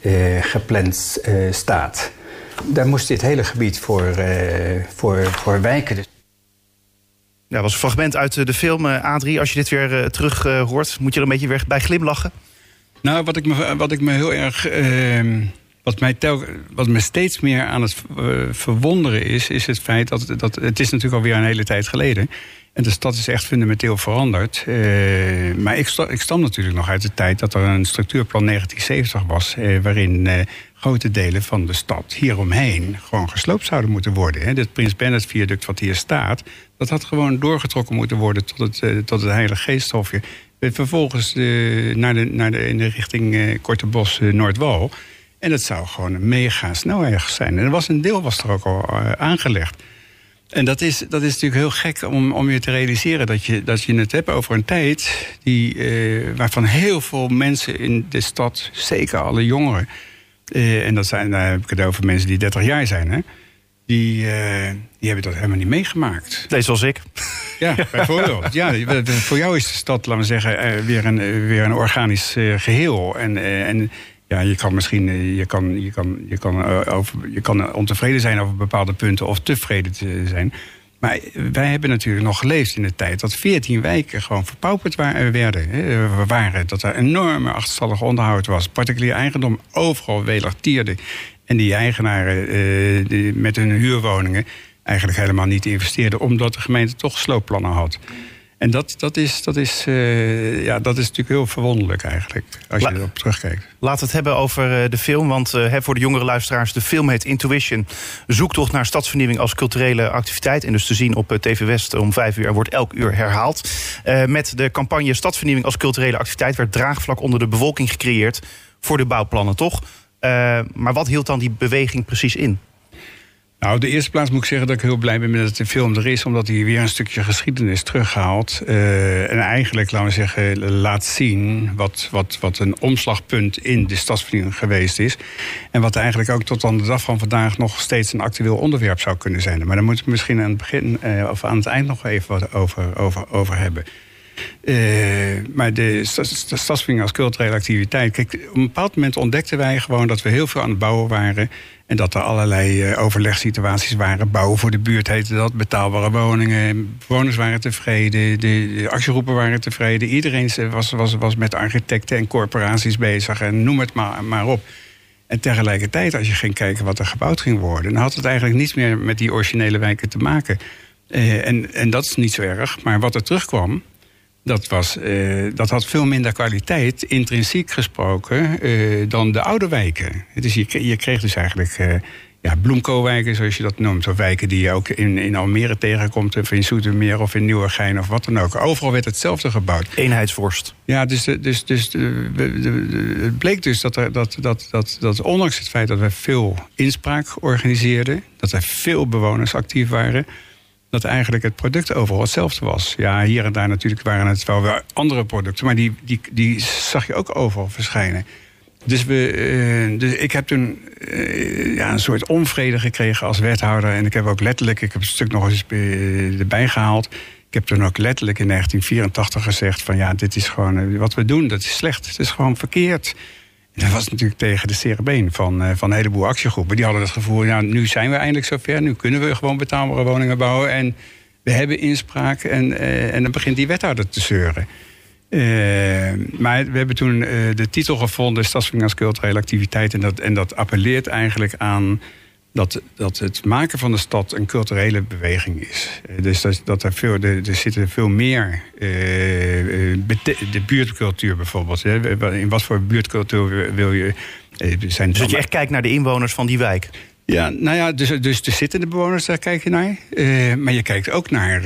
uh, gepland uh, staat daar moest dit hele gebied voor, uh, voor, voor wijken. Dus. Ja, dat was een fragment uit eh, de film uh, A3. Als je dit weer uh, terug hoort, moet je er een beetje weer bij glimlachen? Nou, wat ik me, wat ik me heel erg. Ehm, wat, mij tel, wat me steeds meer aan het verwonderen is, is het feit dat, dat. Het is natuurlijk alweer een hele tijd geleden. En de stad is echt fundamenteel veranderd. maar ik, ik stam natuurlijk nog uit de tijd dat er een structuurplan 1970 was. waarin grote delen van de stad hieromheen gewoon gesloopt zouden moeten worden. Hè. Dit Prins Bernhard viaduct wat hier staat, dat had gewoon doorgetrokken moeten worden tot het, tot het Heilige Geesthofje. Vervolgens naar de, naar de, in de richting Korte Bos Noordwal. En dat zou gewoon een mega snelweg zijn. En er was een deel was er ook al aangelegd. En dat is, dat is natuurlijk heel gek om, om je te realiseren dat je, dat je het hebt over een tijd die, waarvan heel veel mensen in de stad, zeker alle jongeren, uh, en dat zijn, daar heb ik het over mensen die 30 jaar zijn, hè? Die, uh, die hebben dat helemaal niet meegemaakt. Deze zoals ik. Ja, bijvoorbeeld. ja, voor jou is de stad, laten we zeggen, weer, een, weer een organisch geheel. En, en ja, je kan misschien je kan, je kan, je kan, over, je kan ontevreden zijn over bepaalde punten of tevreden zijn. Maar wij hebben natuurlijk nog geleefd in de tijd dat 14 wijken gewoon verpauperd werden. Hè, waren. Dat er enorme achterstallig onderhoud was. Particulier eigendom overal weligtierde. En die eigenaren eh, die met hun huurwoningen eigenlijk helemaal niet investeerde, omdat de gemeente toch sloopplannen had. En dat, dat, is, dat, is, uh, ja, dat is natuurlijk heel verwonderlijk eigenlijk, als je erop terugkijkt. Laten we het hebben over uh, de film, want uh, voor de jongere luisteraars... de film heet Intuition, zoektocht naar stadsvernieuwing als culturele activiteit. En dus te zien op TV West om vijf uur en wordt elk uur herhaald. met de campagne Stadsvernieuwing als culturele activiteit... werd draagvlak onder de bevolking gecreëerd voor de bouwplannen, toch? maar wat hield dan die beweging precies in? Nou, de eerste plaats moet ik zeggen dat ik heel blij ben met dat de film er is, omdat hij weer een stukje geschiedenis terughaalt. Uh, en eigenlijk, laten we zeggen, laat zien wat, wat, wat een omslagpunt in de stadsvernieuwing geweest is. En wat eigenlijk ook tot aan de dag van vandaag nog steeds een actueel onderwerp zou kunnen zijn. Maar daar moeten we misschien aan het begin uh, of aan het eind nog even wat over, over, over hebben. Uh, maar de, de als culturele activiteit. Kijk, op een bepaald moment ontdekten wij gewoon dat we heel veel aan het bouwen waren. En dat er allerlei uh, overlegssituaties waren. Bouwen voor de buurt heette dat, betaalbare woningen. Bewoners waren tevreden, de, de waren tevreden. Iedereen was, was, was met architecten en corporaties bezig en noem het maar, maar op. En tegelijkertijd, als je ging kijken wat er gebouwd ging worden... dan had het eigenlijk niets meer met die originele wijken te maken. En, en dat is niet zo erg. Maar wat er terugkwam, dat, was, uh, dat had veel minder kwaliteit, intrinsiek gesproken, uh, dan de oude wijken. Dus je, je kreeg dus eigenlijk uh, ja, bloemkoolwijken, zoals je dat noemt. Of wijken die je ook in, in Almere tegenkomt, of in Zoetermeer of in Nieuwegein of wat dan ook. Overal werd hetzelfde gebouwd. Eenheidsvorst. Ja, dus, dus, dus de, de, het bleek dus dat, er, dat, dat, dat, dat ondanks het feit dat we veel inspraak organiseerden, dat er veel bewoners actief waren dat eigenlijk het product overal hetzelfde was. Ja, hier en daar natuurlijk waren het wel weer andere producten, maar die, die, die zag je ook overal verschijnen. Dus, we, uh, dus ik heb toen uh, ja, een soort onvrede gekregen als wethouder. En ik heb ook letterlijk, ik heb het stuk nog eens erbij gehaald. Ik heb toen ook letterlijk in 1984 gezegd: van ja, dit is gewoon wat we doen, dat is slecht. Het is gewoon verkeerd. Dat was natuurlijk tegen de cerebeen van, uh, van een heleboel actiegroepen. Die hadden het gevoel, ja, nu zijn we eindelijk zover. Nu kunnen we gewoon betaalbare woningen bouwen. En we hebben inspraak. En, uh, en dan begint die wethouder te zeuren. Uh, maar we hebben toen de titel gevonden... Als culturele activiteit. En dat, en dat appelleert eigenlijk aan dat, dat het maken van de stad een culturele beweging is. Eh, dus dat, dat er, veel, er, er zitten veel meer. Uh, de buurtcultuur bijvoorbeeld. In wat voor buurtcultuur wil je. Zijn dus dat je echt kijkt naar de inwoners van die wijk? Ja, nou ja, dus, dus de zittende bewoners, daar kijk je naar. Uh, maar je kijkt ook naar uh,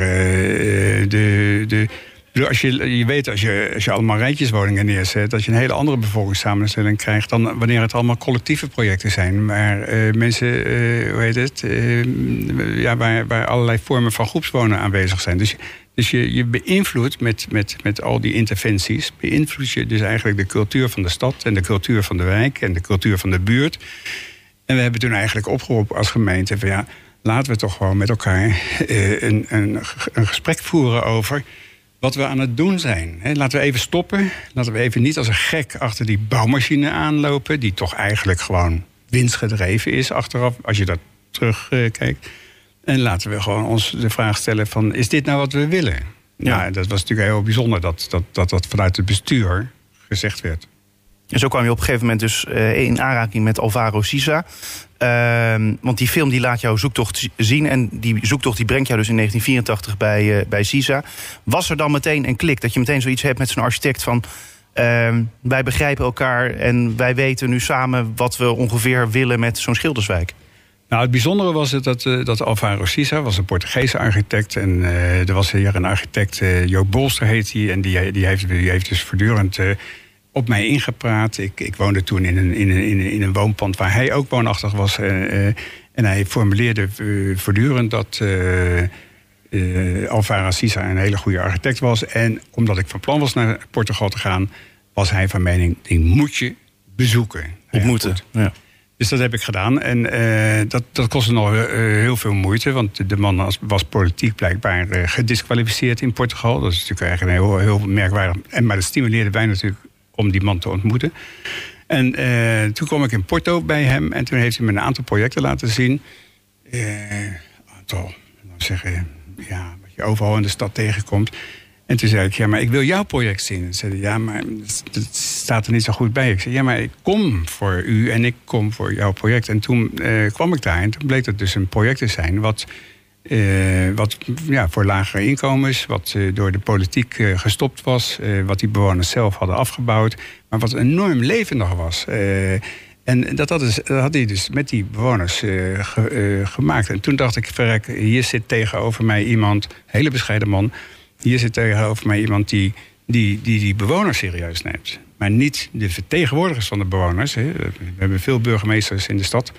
de, de, als je, je weet, als je, als je allemaal rijtjeswoningen neerzet, dat je een hele andere bevolkingssamenstelling krijgt dan wanneer het allemaal collectieve projecten zijn. Maar uh, mensen, uh, hoe heet het, uh, ja, waar, waar allerlei vormen van groepswonen aanwezig zijn. Dus, dus je, je beïnvloedt met, met, met al die interventies, beïnvloed je dus eigenlijk de cultuur van de stad en de cultuur van de wijk en de cultuur van de buurt. En we hebben toen eigenlijk opgeroepen als gemeente van ja, laten we toch gewoon met elkaar een, een, een gesprek voeren over wat we aan het doen zijn. laten we even stoppen. Laten we even niet als een gek achter die bouwmachine aanlopen, die toch eigenlijk gewoon winstgedreven is achteraf, als je dat terugkijkt. en laten we gewoon ons de vraag stellen: van, is dit nou wat we willen? Ja, nou, dat was natuurlijk heel bijzonder dat dat, dat dat vanuit het bestuur gezegd werd. En zo kwam je op een gegeven moment dus uh, in aanraking met Alvaro Sisa. Uh, want die film die laat jouw zoektocht zien. En die zoektocht die brengt jou dus in 1984 bij, uh, bij Sisa. Was er dan meteen een klik? Dat je meteen zoiets hebt met zo'n architect van... Uh, wij begrijpen elkaar en wij weten nu samen wat we ongeveer willen met zo'n schilderswijk. Nou, het bijzondere was het dat, uh, dat Alvaro Sisa was een Portugese architect. En er was hier een architect, Joop Bolster heet hij. En die, die, heeft, die heeft dus voortdurend op mij ingepraat. Ik, ik woonde toen in een, in, een, in een woonpand waar hij ook woonachtig was. Uh, en hij formuleerde uh, voortdurend dat uh, Alvaro Sisa een hele goede architect was. En omdat ik van plan was naar Portugal te gaan, was hij van mening: die moet je bezoeken. Ontmoeten. Ja, Dus dat heb ik gedaan. En dat, dat kostte nog heel veel moeite. Want de man was, was politiek blijkbaar gedisqualificeerd in Portugal. Dat is natuurlijk eigenlijk een heel, heel merkwaardig. En, maar dat stimuleerde wij natuurlijk om die man te ontmoeten. En uh, toen kwam ik in Porto bij hem en toen heeft hij me een aantal projecten laten zien. Uh, aantal, zeggen, ja, wat je overal in de stad tegenkomt. En toen zei ik, ja, maar ik wil jouw project zien. En zei ja, maar het staat er niet zo goed bij. Ik zei, ja, maar ik kom voor u en ik kom voor jouw project. En toen uh, kwam ik daar en toen bleek het dus een project te zijn... wat wat ja, voor lagere inkomens, wat door de politiek gestopt was, wat die bewoners zelf hadden afgebouwd, maar wat enorm levendig was. En dat had, had, hij dus met die bewoners gemaakt. En toen dacht ik, verrek, hier zit tegenover mij iemand, hele bescheiden man. Hier zit tegenover mij iemand die die, die die bewoners serieus neemt. Maar niet de vertegenwoordigers van de bewoners. Hè. We hebben veel burgemeesters in de stad.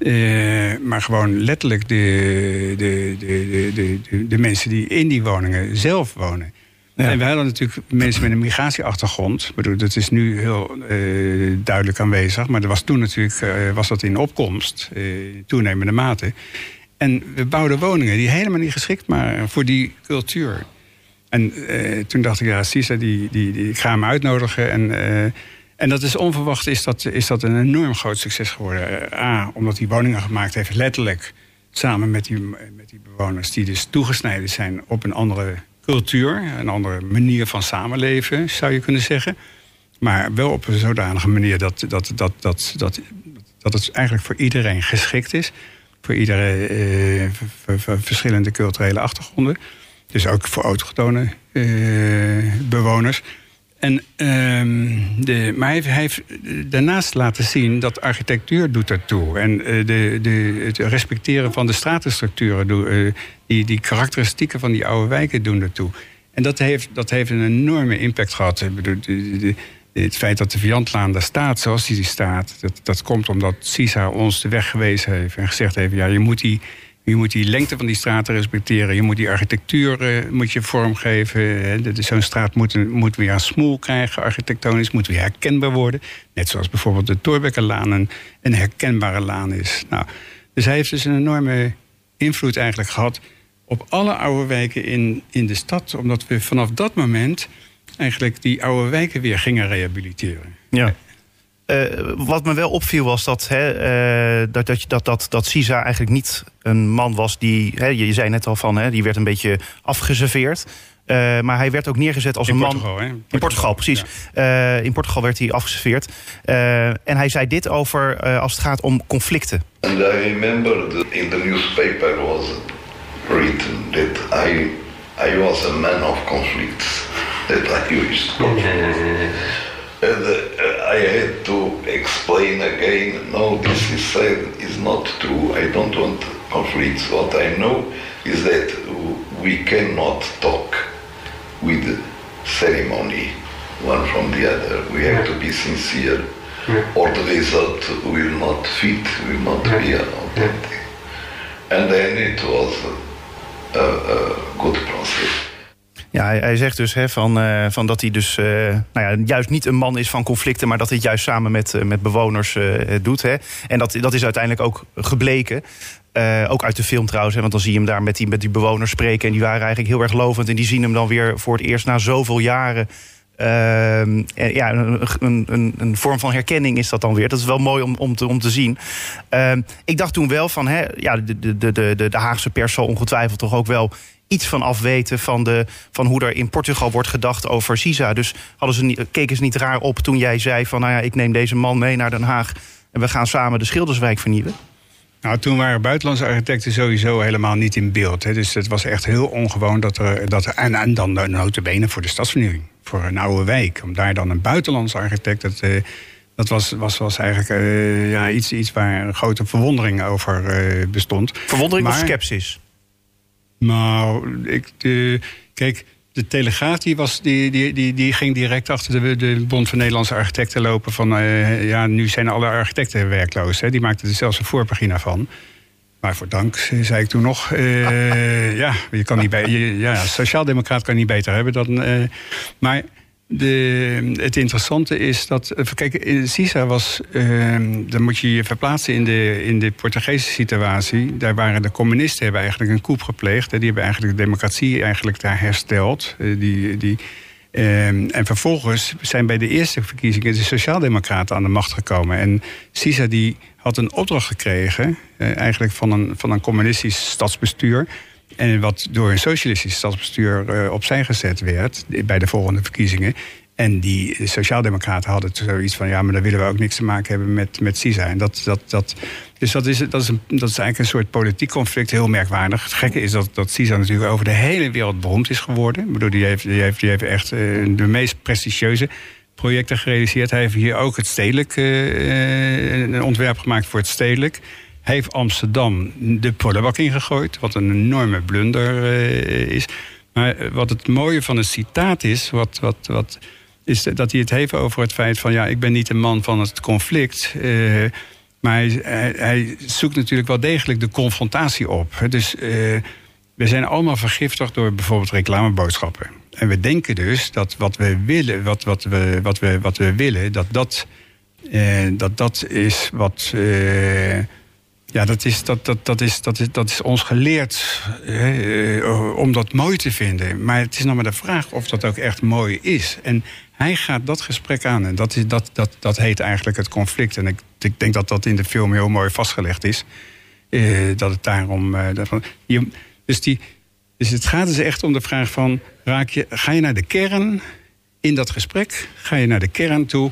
Uh, maar gewoon letterlijk de, de, de, de, de, mensen die in die woningen zelf wonen. En we hadden natuurlijk mensen met een migratieachtergrond. Ik bedoel, dat is nu heel uh, duidelijk aanwezig. Maar er was toen natuurlijk uh, was dat in opkomst, in toenemende mate. En we bouwden woningen die helemaal niet geschikt waren voor die cultuur. En toen dacht ik, ja, Cisa, die, die, die, ik ga hem uitnodigen. En, en dat is onverwacht is dat, is dat een enorm groot succes geworden. Uh, A, omdat hij woningen gemaakt heeft, letterlijk samen met die, met die bewoners... die dus toegesneden zijn op een andere cultuur... een andere manier van samenleven, zou je kunnen zeggen. Maar wel op een zodanige manier dat, dat, dat, dat, dat, dat het eigenlijk voor iedereen geschikt is. Voor iedere verschillende culturele achtergronden... Dus ook voor autochtone uh, bewoners. En, uh, de, maar hij heeft daarnaast laten zien dat architectuur doet ertoe. En uh, de, de, het respecteren van de stratenstructuren, uh, die, die karakteristieken van die oude wijken doen ertoe. En dat heeft, dat heeft een enorme impact gehad. het feit dat de Viantlaan daar staat zoals die staat, dat, dat komt omdat CISA ons de weg gewezen heeft en gezegd heeft: ja, je moet die je moet die lengte van die straten respecteren. Je moet die architectuur uh, moet je vormgeven. Zo'n straat moet, moet weer een smoel krijgen, architectonisch. Moet weer herkenbaar worden. Net zoals bijvoorbeeld de Torbekkenlaan een, een herkenbare laan is. Nou, dus hij heeft dus een enorme invloed eigenlijk gehad... op alle oude wijken in, in de stad. Omdat we vanaf dat moment eigenlijk die oude wijken weer gingen rehabiliteren. Ja. Uh, wat me wel opviel was dat, hè, uh, dat, dat, dat, dat, dat Sisa eigenlijk niet een man was die. Hè, je, zei net al van, hè, die werd een beetje afgeserveerd. Uh, maar hij werd ook neergezet als in een Portugal, man. Hè? In Portugal, precies. Ja. in Portugal werd hij afgeserveerd. en hij zei dit over als het gaat om conflicten. And I remember that in the newspaper was written that I, I was a man of conflicts. That I used. *laughs* And uh, I had to explain again, no, this is said is not true. I don't want conflicts. What I know is that we cannot talk with ceremony one from the other. We have to be sincere, or the result will not fit, will not be authentic. And then it was a, a good process. Ja, hij, zegt dus hè, van, uh, van dat hij dus uh, nou ja, juist niet een man is van conflicten, maar dat hij het juist samen met, uh, met bewoners doet. Hè. En dat, dat is uiteindelijk ook gebleken. ook uit de film trouwens, hè, want dan zie je hem daar met die, met die bewoners spreken. En die waren eigenlijk heel erg lovend. En die zien hem dan weer voor het eerst na zoveel jaren. Ehm, ja, een, een, een, vorm van herkenning is dat dan weer. Dat is wel mooi om, om, te, om te zien. Ehm, ik dacht toen wel van, hè, ja, de, de, de, de, de Haagse pers zal ongetwijfeld toch ook wel iets van afweten van, de, van hoe er in Portugal wordt gedacht over CISA. Dus hadden ze niet, keken ze niet raar op toen jij zei van nou ja, ik neem deze man mee naar Den Haag en we gaan samen de Schilderswijk vernieuwen? Nou, toen waren buitenlandse architecten sowieso helemaal niet in beeld. Hè. Dus het was echt heel ongewoon dat er. Dat er en, en dan de notabene voor de stadsvernieuwing. Voor een oude wijk. Om daar dan een buitenlandse architect. Dat, uh, dat was, was, was eigenlijk uh, ja, iets, iets waar een grote verwondering over uh, bestond. Verwondering maar, of skepsis? Nou, ik, de, kijk, de Telegraaf die was, die, die, die, die ging direct achter de, de Bond van Nederlandse Architecten lopen. Van uh, ja, nu zijn alle architecten werkloos. Hè. Die maakten er zelfs een voorpagina van. Maar voor dank, zei ik toen nog. Uh, *laughs* ja, je kan niet bij, je, ja, sociaaldemocraat kan niet beter hebben dan. Uh, maar de, het interessante is dat. Eh, kijk, CISA was. Uh, dan moet je je verplaatsen in de, in de Portugese situatie. Daar waren de communisten hebben eigenlijk een coup gepleegd. Die hebben eigenlijk de democratie eigenlijk daar hersteld. Uh, die, die, uh, en vervolgens zijn bij de eerste verkiezingen de Sociaaldemocraten aan de macht gekomen. En CISA die had een opdracht gekregen, eigenlijk van een, van een communistisch stadsbestuur en wat door een socialistisch stadsbestuur uh, opzij gezet werd bij de volgende verkiezingen. En die sociaaldemocraten hadden zoiets van... ja, maar daar willen we ook niks te maken hebben met, met CISA. En dat, dat, dat, dus dat is, dat, is een, dat is eigenlijk een soort politiek conflict, heel merkwaardig. Het gekke is dat, dat CISA natuurlijk over de hele wereld beroemd is geworden. Ik bedoel, die heeft, die heeft, die heeft echt uh, de meest prestigieuze projecten gerealiseerd. Hij heeft hier ook het stedelijk, uh, een ontwerp gemaakt voor het stedelijk. Heeft Amsterdam de prullenbak ingegooid, wat een enorme blunder uh, is. Maar wat het mooie van het citaat is, wat, wat, wat is dat hij het heeft over het feit van... ja, ik ben niet een man van het conflict... Uh, maar hij, hij, zoekt natuurlijk wel degelijk de confrontatie op. Dus uh, we zijn allemaal vergiftigd door bijvoorbeeld reclameboodschappen. En we denken dus dat wat we willen, wat, wat, we, wat, we, wat we willen, dat dat, dat, dat is wat. Ja, dat is, dat, dat, dat, is, dat, is, dat is ons geleerd uh, om dat mooi te vinden. Maar het is nog maar de vraag of dat ook echt mooi is. En hij gaat dat gesprek aan. En dat, is, dat, dat, dat heet eigenlijk het conflict. En ik, ik denk dat dat in de film heel mooi vastgelegd is. Uh, dat het daarom. Uh, daarvan, je, dus, die, dus het gaat dus echt om de vraag van: raak je, ga je naar de kern in dat gesprek? Ga je naar de kern toe?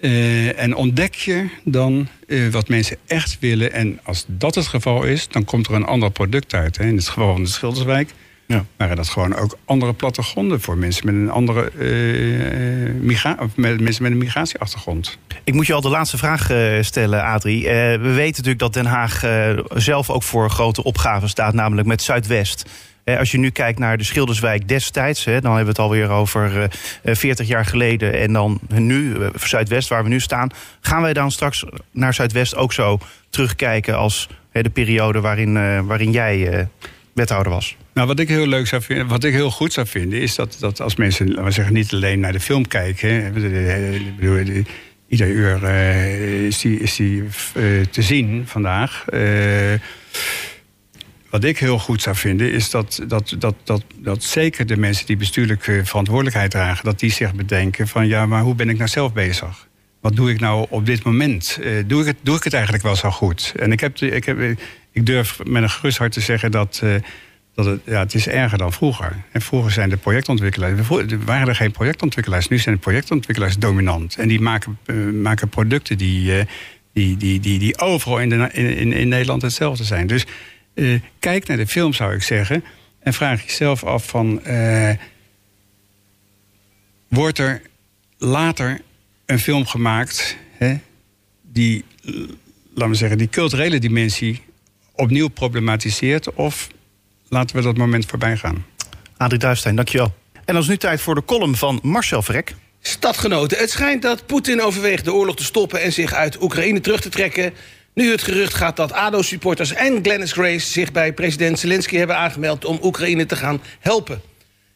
Uh, en ontdek je dan wat mensen echt willen. En als dat het geval is, dan komt er een ander product uit. Hè. In het geval van de Schilderswijk ja. waren dat gewoon ook andere plattegronden voor mensen met een andere uh, migra of met mensen met een migratieachtergrond. Ik moet je al de laatste vraag stellen, Adrie. We weten natuurlijk dat Den Haag zelf ook voor grote opgaven staat, namelijk met Zuidwest. Als je nu kijkt naar de Schilderswijk destijds, dan hebben we het alweer over 40 jaar geleden. En dan nu, Zuidwest, waar we nu staan. Gaan wij dan straks naar Zuidwest ook zo terugkijken als de periode waarin, waarin jij wethouder was? Nou, wat ik heel leuk zou vinden, wat ik heel goed zou vinden, is dat, dat als mensen, laten we zeggen, niet alleen naar de film kijken. Ieder uur is die, is die te zien vandaag. Wat ik heel goed zou vinden, is dat, dat, dat, dat, dat zeker de mensen die bestuurlijke verantwoordelijkheid dragen, dat die zich bedenken van ja, maar hoe ben ik nou zelf bezig? Wat doe ik nou op dit moment? doe, ik het, doe ik het eigenlijk wel zo goed? En ik, heb, ik, heb, ik durf met een gerust hart te zeggen dat dat het, ja, het is erger dan vroeger. En vroeger zijn de projectontwikkelaars... Er waren er geen projectontwikkelaars. Nu zijn de projectontwikkelaars dominant. En die maken, uh, maken producten die, die, die, die, die overal in, de, in, in, Nederland hetzelfde zijn. Dus uh, kijk naar de film, zou ik zeggen. En vraag jezelf af van... wordt er later een film gemaakt... Hè, die, laten we zeggen, die culturele dimensie opnieuw problematiseert... of laten we dat moment voorbij gaan. Adrie Duistijn, dankjewel. En dan is nu tijd voor de column van Marcel Vrek. Stadgenoten, het schijnt dat Poetin overweegt de oorlog te stoppen... en zich uit Oekraïne terug te trekken. Nu het gerucht gaat dat ADO-supporters en Glennis Grace... zich bij president Zelensky hebben aangemeld om Oekraïne te gaan helpen.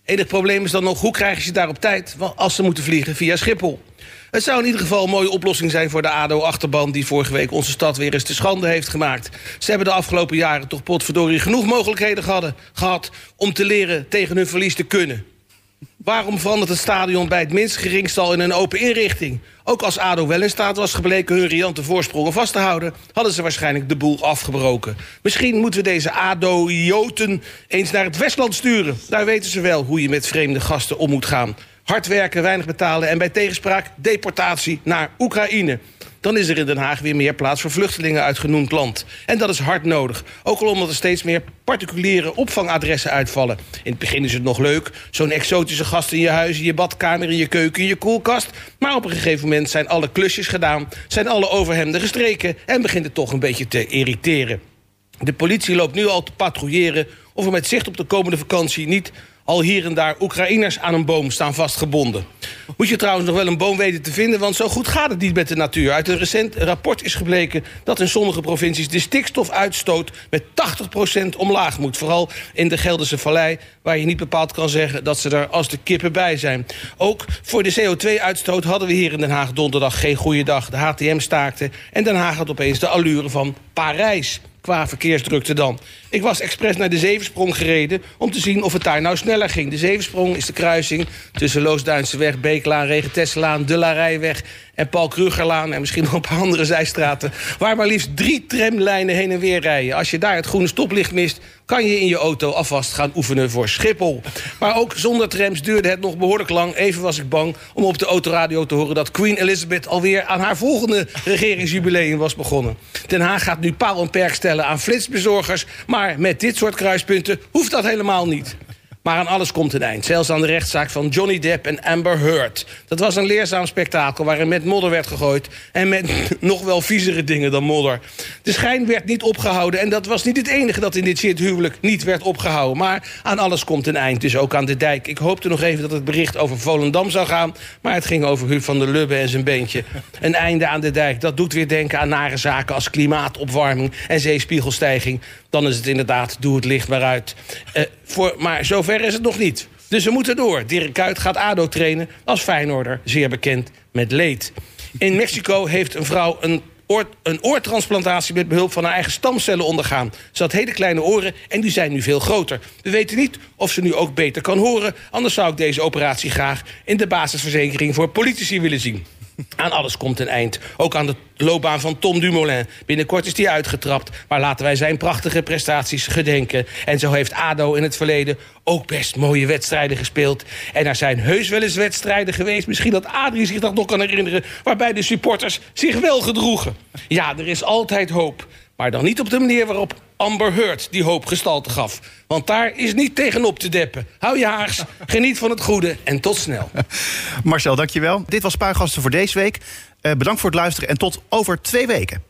Enig probleem is dan nog, hoe krijgen ze daar op tijd... als ze moeten vliegen via Schiphol? Het zou in ieder geval een mooie oplossing zijn voor de ADO-achterban... die vorige week onze stad weer eens te schande heeft gemaakt. Ze hebben de afgelopen jaren toch potverdorie genoeg mogelijkheden gehad, gehad... om te leren tegen hun verlies te kunnen. Waarom verandert het stadion bij het minst geringste al in een open inrichting? Ook als ADO wel in staat was gebleken hun riante voorsprongen vast te houden... hadden ze waarschijnlijk de boel afgebroken. Misschien moeten we deze ADO-joten eens naar het Westland sturen. Daar weten ze wel hoe je met vreemde gasten om moet gaan. Hard werken, weinig betalen en bij tegenspraak deportatie naar Oekraïne. Dan is er in Den Haag weer meer plaats voor vluchtelingen uit genoemd land. En dat is hard nodig. Ook al omdat er steeds meer particuliere opvangadressen uitvallen. In het begin is het nog leuk. Zo'n exotische gast in je huis, in je badkamer, in je keuken, in je koelkast. Maar op een gegeven moment zijn alle klusjes gedaan. Zijn alle overhemden gestreken. En begint het toch een beetje te irriteren. De politie loopt nu al te patrouilleren of er met zicht op de komende vakantie niet al hier en daar Oekraïners aan een boom staan vastgebonden. Moet je trouwens nog wel een boom weten te vinden... want zo goed gaat het niet met de natuur. Uit een recent rapport is gebleken dat in sommige provincies... de stikstofuitstoot met 80% omlaag moet. Vooral in de Gelderse Vallei, waar je niet bepaald kan zeggen... dat ze er als de kippen bij zijn. Ook voor de CO2-uitstoot hadden we hier in Den Haag donderdag geen goede dag. De HTM staakte en Den Haag had opeens de allure van Parijs qua verkeersdrukte dan. Ik was expres naar de Zevensprong gereden om te zien of het daar nou sneller ging. De Zevensprong is de kruising tussen Loosduinse Beeklaan, Regentesselaan, De Larijweg en Paul Krugerlaan... en misschien nog een paar andere zijstraten... waar maar liefst drie tramlijnen heen en weer rijden. Als je daar het groene stoplicht mist kan je in je auto alvast gaan oefenen voor Schiphol. Maar ook zonder trams duurde het nog behoorlijk lang. Even was ik bang om op de autoradio te horen dat Queen Elizabeth alweer aan haar volgende regeringsjubileum was begonnen. Den Haag gaat nu paal en perk stellen aan flitsbezorgers, maar met dit soort kruispunten hoeft dat helemaal niet. Maar aan alles komt een eind. Zelfs aan de rechtszaak van Johnny Depp en Amber Heard. Dat was een leerzaam spektakel waarin met modder werd gegooid... en met *laughs* nog wel viezere dingen dan modder. De schijn werd niet opgehouden... en dat was niet het enige dat in dit shit huwelijk niet werd opgehouden. Maar aan alles komt een eind, dus ook aan de dijk. Ik hoopte nog even dat het bericht over Volendam zou gaan... maar het ging over Huub van der Lubbe en zijn beentje. Een einde aan de dijk, dat doet weer denken aan nare zaken... als klimaatopwarming en zeespiegelstijging. Dan is het inderdaad, doe het licht maar uit. Uh, voor, maar zover is het nog niet. Dus we moeten door. Dirk Kuyt gaat ADO trainen als Feyenoorder, zeer bekend met leed. In Mexico heeft een vrouw een een oortransplantatie met behulp van haar eigen stamcellen ondergaan. Ze had hele kleine oren en die zijn nu veel groter. We weten niet of ze nu ook beter kan horen. Anders zou ik deze operatie graag in de basisverzekering voor politici willen zien. Aan alles komt een eind. Ook aan de loopbaan van Tom Dumoulin. Binnenkort is hij uitgetrapt. Maar laten wij zijn prachtige prestaties gedenken. En zo heeft ADO in het verleden ook best mooie wedstrijden gespeeld. En er zijn heus wel eens wedstrijden geweest... misschien dat Adrie zich dat nog kan herinneren... waarbij de supporters zich wel gedroegen. Ja, er is altijd hoop. Maar dan niet op de manier waarop Amber Heard die hoop gestalte gaf. Want daar is niet tegenop te deppen. Hou je haags, geniet van het goede en tot snel. *laughs* Marcel, dankjewel. Dit was Spuigasten voor deze week. Uh, bedankt voor het luisteren en tot over twee weken.